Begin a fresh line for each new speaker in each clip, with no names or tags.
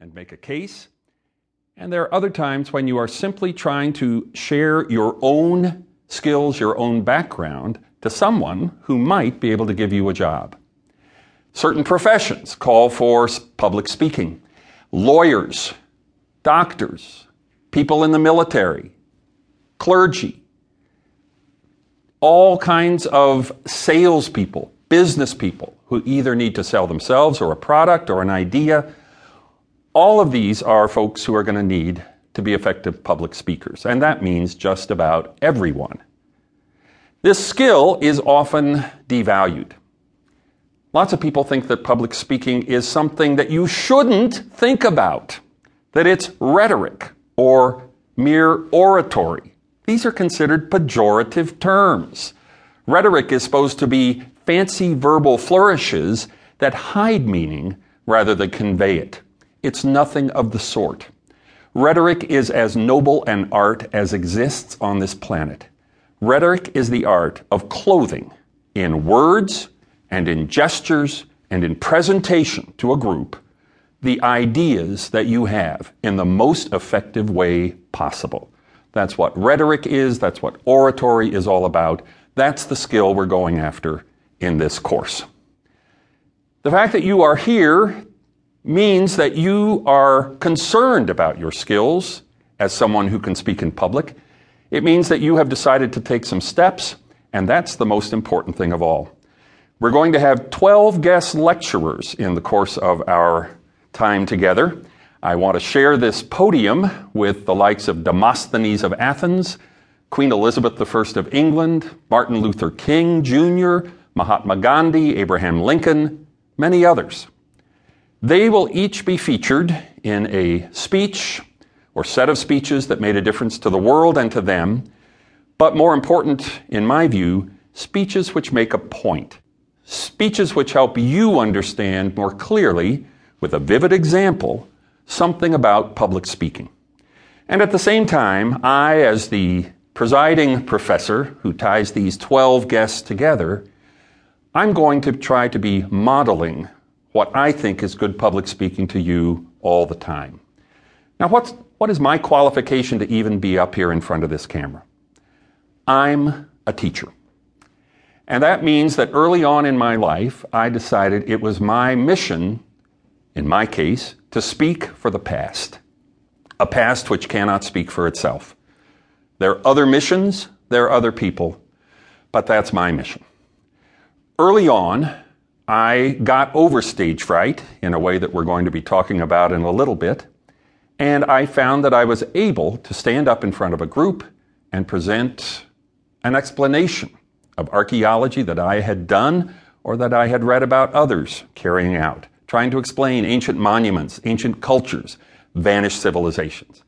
and make a case. And there are other times when you are simply trying to share your own skills, your own background to someone who might be able to give you a job. Certain professions call for public speaking. Lawyers, doctors, people in the military, clergy, all kinds of salespeople, business people who either need to sell themselves or a product or an idea. All of these are folks who are going to need to be effective public speakers, and that means just about everyone. This skill is often devalued. Lots of people think that public speaking is something that you shouldn't think about, that it's rhetoric or mere oratory. These are considered pejorative terms. Rhetoric is supposed to be fancy verbal flourishes that hide meaning rather than convey it. It's nothing of the sort. Rhetoric is as noble an art as exists on this planet. Rhetoric is the art of clothing in words and in gestures and in presentation to a group the ideas that you have in the most effective way possible. That's what rhetoric is. That's what oratory is all about. That's the skill we're going after in this course. The fact that you are here means that you are concerned about your skills as someone who can speak in public. It means that you have decided to take some steps, and that's the most important thing of all. We're going to have 12 guest lecturers in the course of our time together. I want to share this podium with the likes of Demosthenes of Athens, Queen Elizabeth I of England, Martin Luther King Jr., Mahatma Gandhi, Abraham Lincoln, many others. They will each be featured in a speech or set of speeches that made a difference to the world and to them, but more important, in my view, speeches which make a point. Speeches which help you understand more clearly, with a vivid example, something about public speaking. And at the same time, I, as the presiding professor who ties these 12 guests together, I'm going to try to be modeling what I think is good public speaking to you all the time. Now, what's, what is my qualification to even be up here in front of this camera? I'm a teacher. And that means that early on in my life, I decided it was my mission, in my case, to speak for the past, a past which cannot speak for itself. There are other missions, there are other people, but that's my mission. Early on, I got over stage fright in a way that we're going to be talking about in a little bit, and I found that I was able to stand up in front of a group and present an explanation of archaeology that I had done or that I had read about others carrying out trying to explain ancient monuments, ancient cultures, vanished civilizations.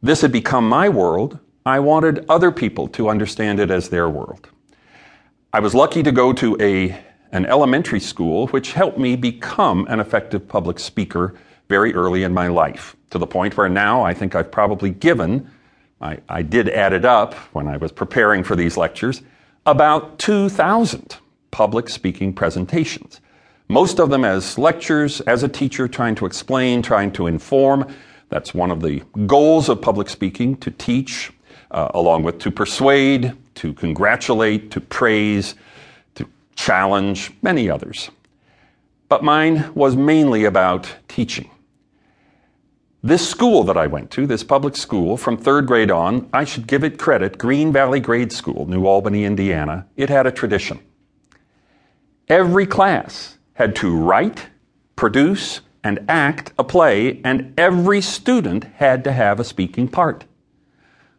This had become my world. I wanted other people to understand it as their world. I was lucky to go to a, an elementary school which helped me become an effective public speaker very early in my life, to the point where now I think I've probably given, I, I did add it up when I was preparing for these lectures, about 2,000 public speaking presentations most of them as lectures, as a teacher, trying to explain, trying to inform. That's one of the goals of public speaking to teach, uh, along with to persuade, to congratulate, to praise, challenge, many others. But mine was mainly about teaching. This school that I went to, this public school, from third grade on, I should give it credit, Green Valley Grade School, New Albany, Indiana, it had a tradition. Every class had to write, produce, and act a play, and every student had to have a speaking part.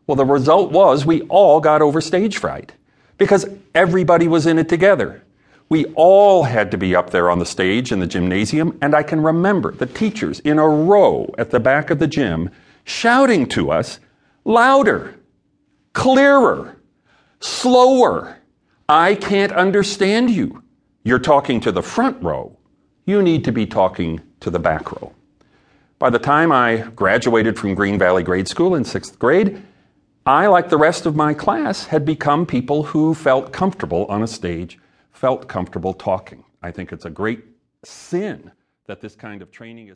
Well, the result was we all got over stage fright because everybody was in it together. We all had to be up there on the stage in the gymnasium, and I can remember the teachers in a row at the back of the gym shouting to us louder, clearer, slower. I can't understand you you're talking to the front row, you need to be talking to the back row. By the time I graduated from Green Valley Grade School in sixth grade, I, like the rest of my class, had become people who felt comfortable on a stage, felt comfortable talking. I think it's a great sin that this kind of training is.